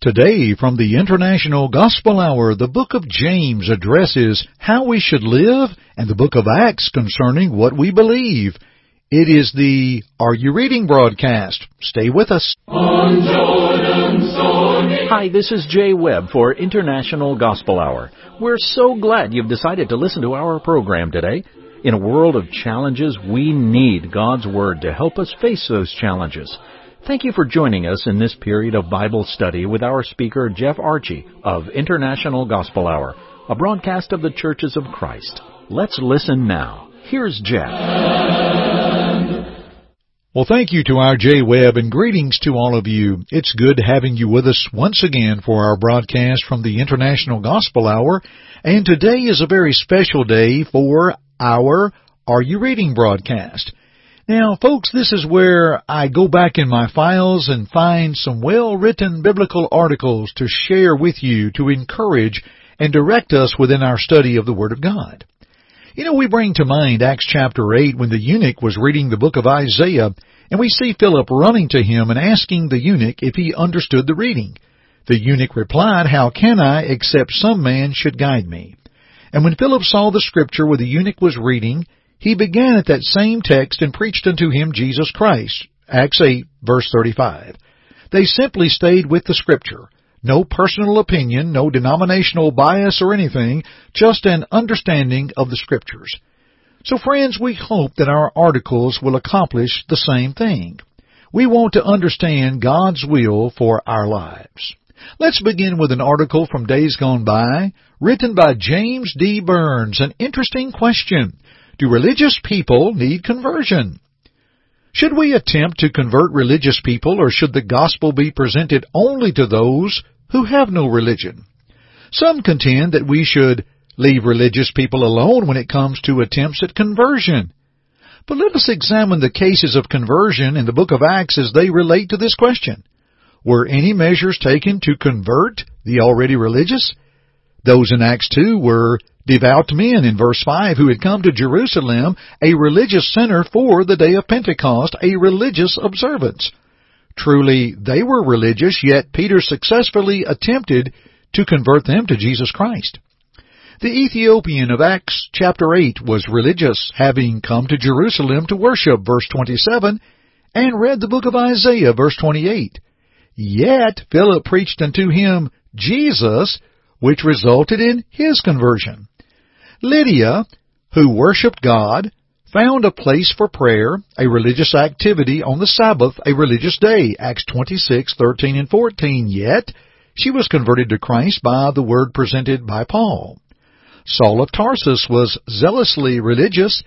Today, from the International Gospel Hour, the book of James addresses how we should live, and the book of Acts concerning what we believe. It is the Are You Reading broadcast. Stay with us. Hi, this is Jay Webb for International Gospel Hour. We're so glad you've decided to listen to our program today. In a world of challenges, we need God's Word to help us face those challenges. Thank you for joining us in this period of Bible study with our speaker, Jeff Archie of International Gospel Hour, a broadcast of the Churches of Christ. Let's listen now. Here's Jeff. Well, thank you to our Jay Webb and greetings to all of you. It's good having you with us once again for our broadcast from the International Gospel Hour. And today is a very special day for our Are You Reading broadcast. Now, folks, this is where I go back in my files and find some well-written biblical articles to share with you to encourage and direct us within our study of the Word of God. You know, we bring to mind Acts chapter 8 when the eunuch was reading the book of Isaiah, and we see Philip running to him and asking the eunuch if he understood the reading. The eunuch replied, How can I, except some man should guide me? And when Philip saw the scripture where the eunuch was reading, he began at that same text and preached unto him Jesus Christ. Acts 8, verse 35. They simply stayed with the Scripture. No personal opinion, no denominational bias or anything, just an understanding of the Scriptures. So friends, we hope that our articles will accomplish the same thing. We want to understand God's will for our lives. Let's begin with an article from Days Gone By, written by James D. Burns. An interesting question. Do religious people need conversion? Should we attempt to convert religious people or should the gospel be presented only to those who have no religion? Some contend that we should leave religious people alone when it comes to attempts at conversion. But let us examine the cases of conversion in the book of Acts as they relate to this question. Were any measures taken to convert the already religious? Those in Acts 2 were devout men in verse 5 who had come to Jerusalem, a religious center for the day of Pentecost, a religious observance. Truly, they were religious, yet Peter successfully attempted to convert them to Jesus Christ. The Ethiopian of Acts chapter 8 was religious, having come to Jerusalem to worship, verse 27, and read the book of Isaiah, verse 28. Yet Philip preached unto him Jesus, which resulted in his conversion. Lydia, who worshiped God, found a place for prayer, a religious activity on the Sabbath, a religious day, Acts 26:13 and 14. Yet, she was converted to Christ by the word presented by Paul. Saul of Tarsus was zealously religious,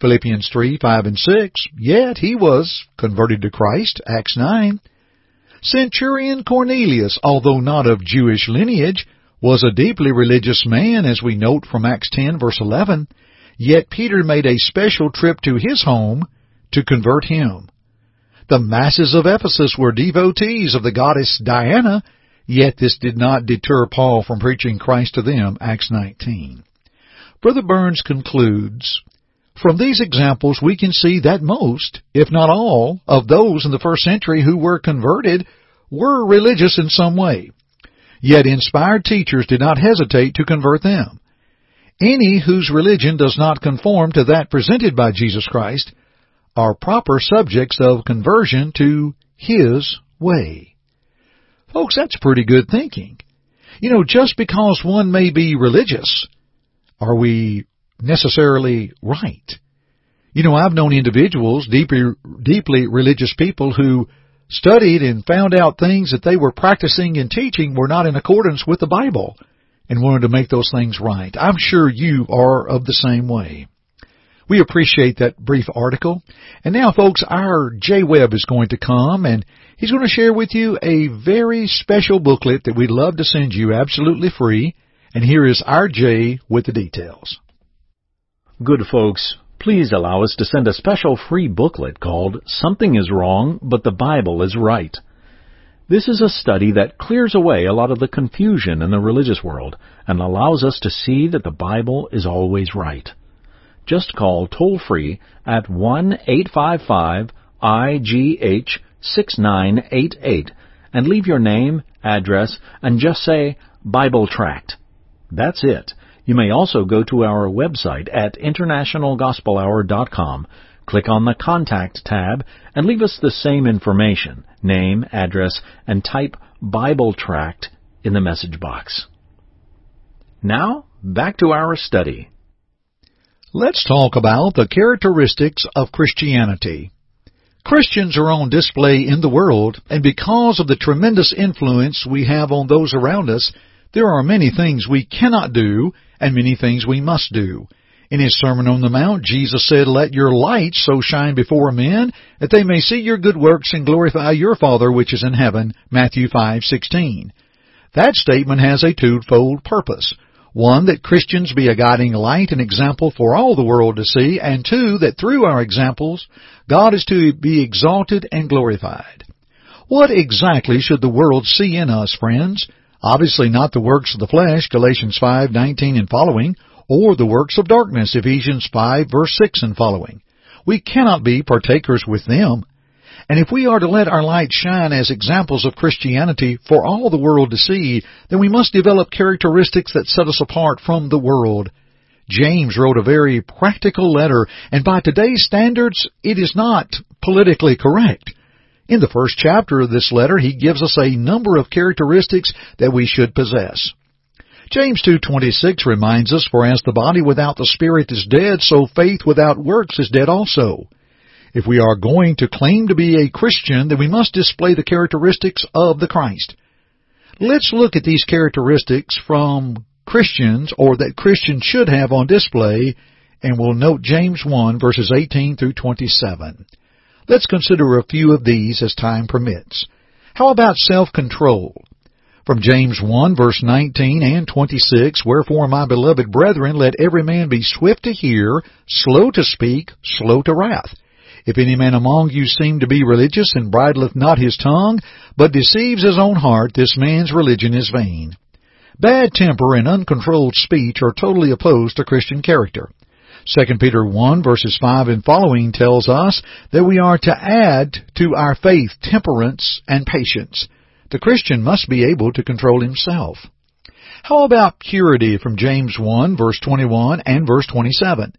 Philippians 3, 5 and 6, yet he was converted to Christ, Acts 9. Centurion Cornelius, although not of Jewish lineage, was a deeply religious man, as we note from Acts 10 verse 11, yet Peter made a special trip to his home to convert him. The masses of Ephesus were devotees of the goddess Diana, yet this did not deter Paul from preaching Christ to them, Acts 19. Brother Burns concludes, from these examples we can see that most, if not all, of those in the first century who were converted were religious in some way. Yet inspired teachers did not hesitate to convert them. Any whose religion does not conform to that presented by Jesus Christ are proper subjects of conversion to His way. Folks, that's pretty good thinking. You know, just because one may be religious, are we necessarily right? You know, I've known individuals, deeply, deeply religious people who studied and found out things that they were practicing and teaching were not in accordance with the Bible and wanted to make those things right. I'm sure you are of the same way. We appreciate that brief article. And now, folks, our Jay Webb is going to come and he's going to share with you a very special booklet that we'd love to send you absolutely free. And here is our Jay with the details. Good folks, please allow us to send a special free booklet called Something is Wrong, but the Bible is Right. This is a study that clears away a lot of the confusion in the religious world and allows us to see that the Bible is always right. Just call toll free at 1 855 IGH 6988 and leave your name, address, and just say Bible Tract. That's it. You may also go to our website at internationalgospelhour.com, click on the Contact tab, and leave us the same information, name, address, and type Bible Tract in the message box. Now, back to our study. Let's talk about the characteristics of Christianity. Christians are on display in the world, and because of the tremendous influence we have on those around us, there are many things we cannot do and many things we must do. In his Sermon on the Mount, Jesus said, Let your light so shine before men that they may see your good works and glorify your Father which is in heaven. Matthew 5:16. That statement has a twofold purpose. One, that Christians be a guiding light and example for all the world to see, and two, that through our examples, God is to be exalted and glorified. What exactly should the world see in us, friends? Obviously not the works of the flesh, Galatians 5:19 and following, or the works of darkness, Ephesians 5 verse 6 and following. We cannot be partakers with them. And if we are to let our light shine as examples of Christianity for all the world to see, then we must develop characteristics that set us apart from the world. James wrote a very practical letter, and by today's standards, it is not politically correct. In the first chapter of this letter, he gives us a number of characteristics that we should possess. James 2:26 reminds us, "For as the body without the spirit is dead, so faith without works is dead also." If we are going to claim to be a Christian, then we must display the characteristics of the Christ. Let's look at these characteristics from Christians, or that Christians should have on display, and we'll note James 1 verses 18 through 27. Let's consider a few of these as time permits. How about self-control? From James 1 verse 19 and 26, Wherefore, my beloved brethren, let every man be swift to hear, slow to speak, slow to wrath. If any man among you seem to be religious and bridleth not his tongue, but deceives his own heart, this man's religion is vain. Bad temper and uncontrolled speech are totally opposed to Christian character. 2 Peter 1 verses 5 and following tells us that we are to add to our faith temperance and patience. The Christian must be able to control himself. How about purity from James 1 verse 21 and verse 27?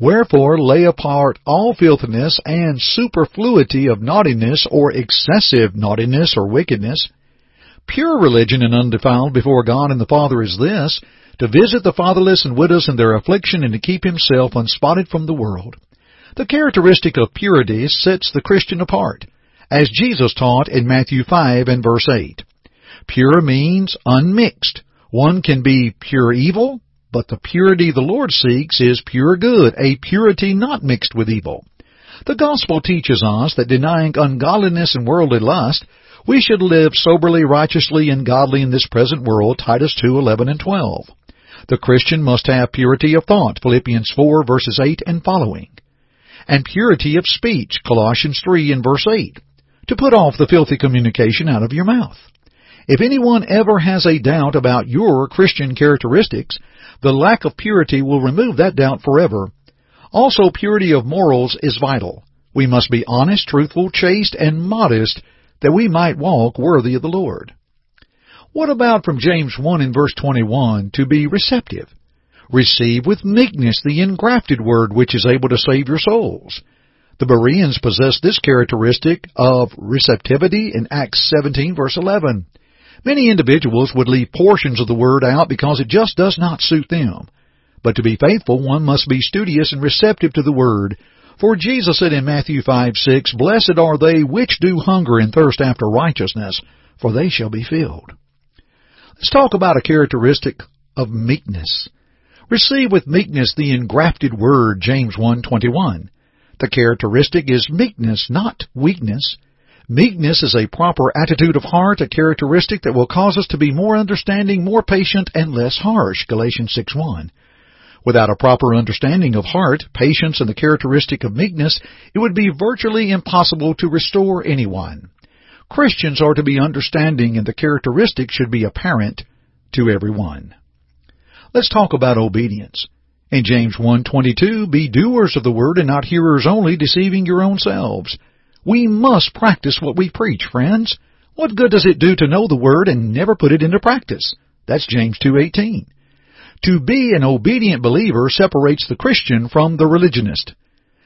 Wherefore lay apart all filthiness and superfluity of naughtiness or excessive naughtiness or wickedness. Pure religion and undefiled before God and the Father is this, to visit the fatherless and widows in their affliction and to keep himself unspotted from the world. The characteristic of purity sets the Christian apart, as Jesus taught in Matthew 5 and verse 8. Pure means unmixed. One can be pure evil but the purity the Lord seeks is pure good, a purity not mixed with evil. The gospel teaches us that denying ungodliness and worldly lust, we should live soberly, righteously, and godly in this present world, Titus 2:11 and 12. The Christian must have purity of thought, Philippians 4 verses 8 and following, and purity of speech, Colossians 3 and verse 8, to put off the filthy communication out of your mouth. If anyone ever has a doubt about your Christian characteristics, the lack of purity will remove that doubt forever. Also, purity of morals is vital. We must be honest, truthful, chaste, and modest that we might walk worthy of the Lord. What about from James 1 in verse 21 to be receptive? Receive with meekness the engrafted word which is able to save your souls. The Bereans possessed this characteristic of receptivity in Acts 17 verse 11. Many individuals would leave portions of the Word out because it just does not suit them. But to be faithful, one must be studious and receptive to the Word. For Jesus said in Matthew 5, 6, Blessed are they which do hunger and thirst after righteousness, for they shall be filled. Let's talk about a characteristic of meekness. Receive with meekness the engrafted word, James 1:21. The characteristic is meekness, not weakness. Meekness is a proper attitude of heart, a characteristic that will cause us to be more understanding, more patient, and less harsh. Galatians 6:1. Without a proper understanding of heart, patience, and the characteristic of meekness, it would be virtually impossible to restore anyone. Christians are to be understanding and the characteristic should be apparent to everyone. Let's talk about obedience. In James 1:22, be doers of the word and not hearers only, deceiving your own selves. We must practice what we preach, friends. What good does it do to know the word and never put it into practice? That's James 2:18. To be an obedient believer separates the Christian from the religionist.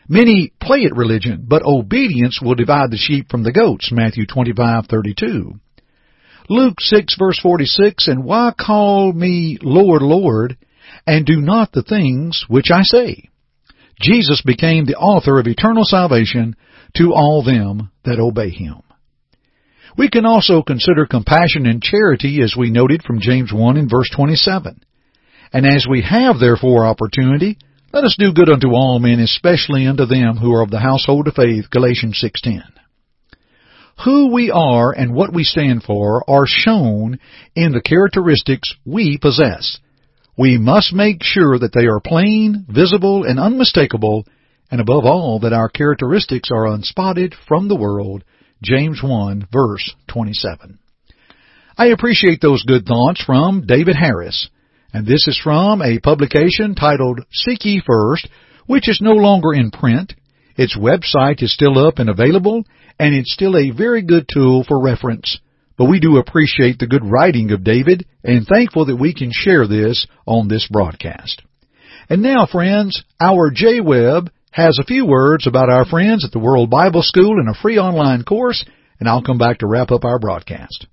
Many play at religion, but obedience will divide the sheep from the goats, Matthew 25:32. Luke 6 verse 46, and why call me Lord, Lord, and do not the things which I say? Jesus became the author of eternal salvation to all them that obey him. We can also consider compassion and charity as we noted from James 1 in verse 27. And as we have therefore opportunity, let us do good unto all men, especially unto them who are of the household of faith, Galatians 6.10. Who we are and what we stand for are shown in the characteristics we possess. We must make sure that they are plain, visible, and unmistakable, and above all, that our characteristics are unspotted from the world. James 1 verse 27. I appreciate those good thoughts from David Harris and this is from a publication titled Seek Ye First, which is no longer in print. Its website is still up and available, and it's still a very good tool for reference. But we do appreciate the good writing of David and thankful that we can share this on this broadcast. And now, friends, our Jay Webb has a few words about our friends at the World Bible School in a free online course, and I'll come back to wrap up our broadcast.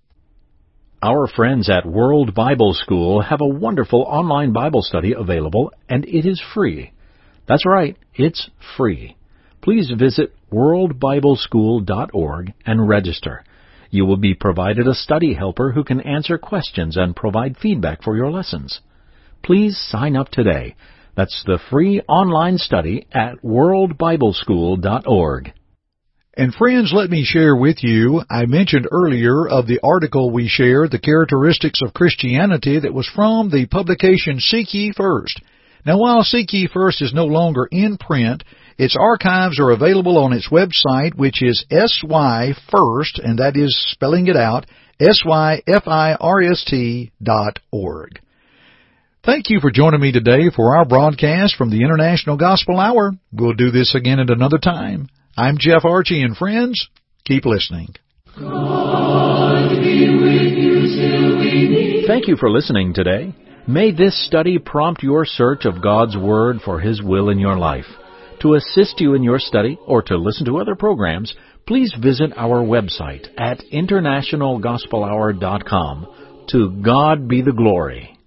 Our friends at World Bible School have a wonderful online Bible study available, and it is free. That's right, it's free. Please visit worldbibleschool.org and register. You will be provided a study helper who can answer questions and provide feedback for your lessons. Please sign up today. That's the free online study at worldbibleschool.org. And friends, let me share with you, I mentioned earlier of the article we shared, The Characteristics of Christianity, that was from the publication Seek Ye First. Now while Seek Ye First is no longer in print, its archives are available on its website, which is SY First, and that is spelling it out, S-Y-F-I-R-S-T dot org. Thank you for joining me today for our broadcast from the International Gospel Hour. We'll do this again at another time. I'm Jeff Archie, and friends, keep listening. Thank you for listening today. May this study prompt your search of God's Word for His will in your life. To assist you in your study or to listen to other programs, please visit our website at internationalgospelhour.com. To God be the glory.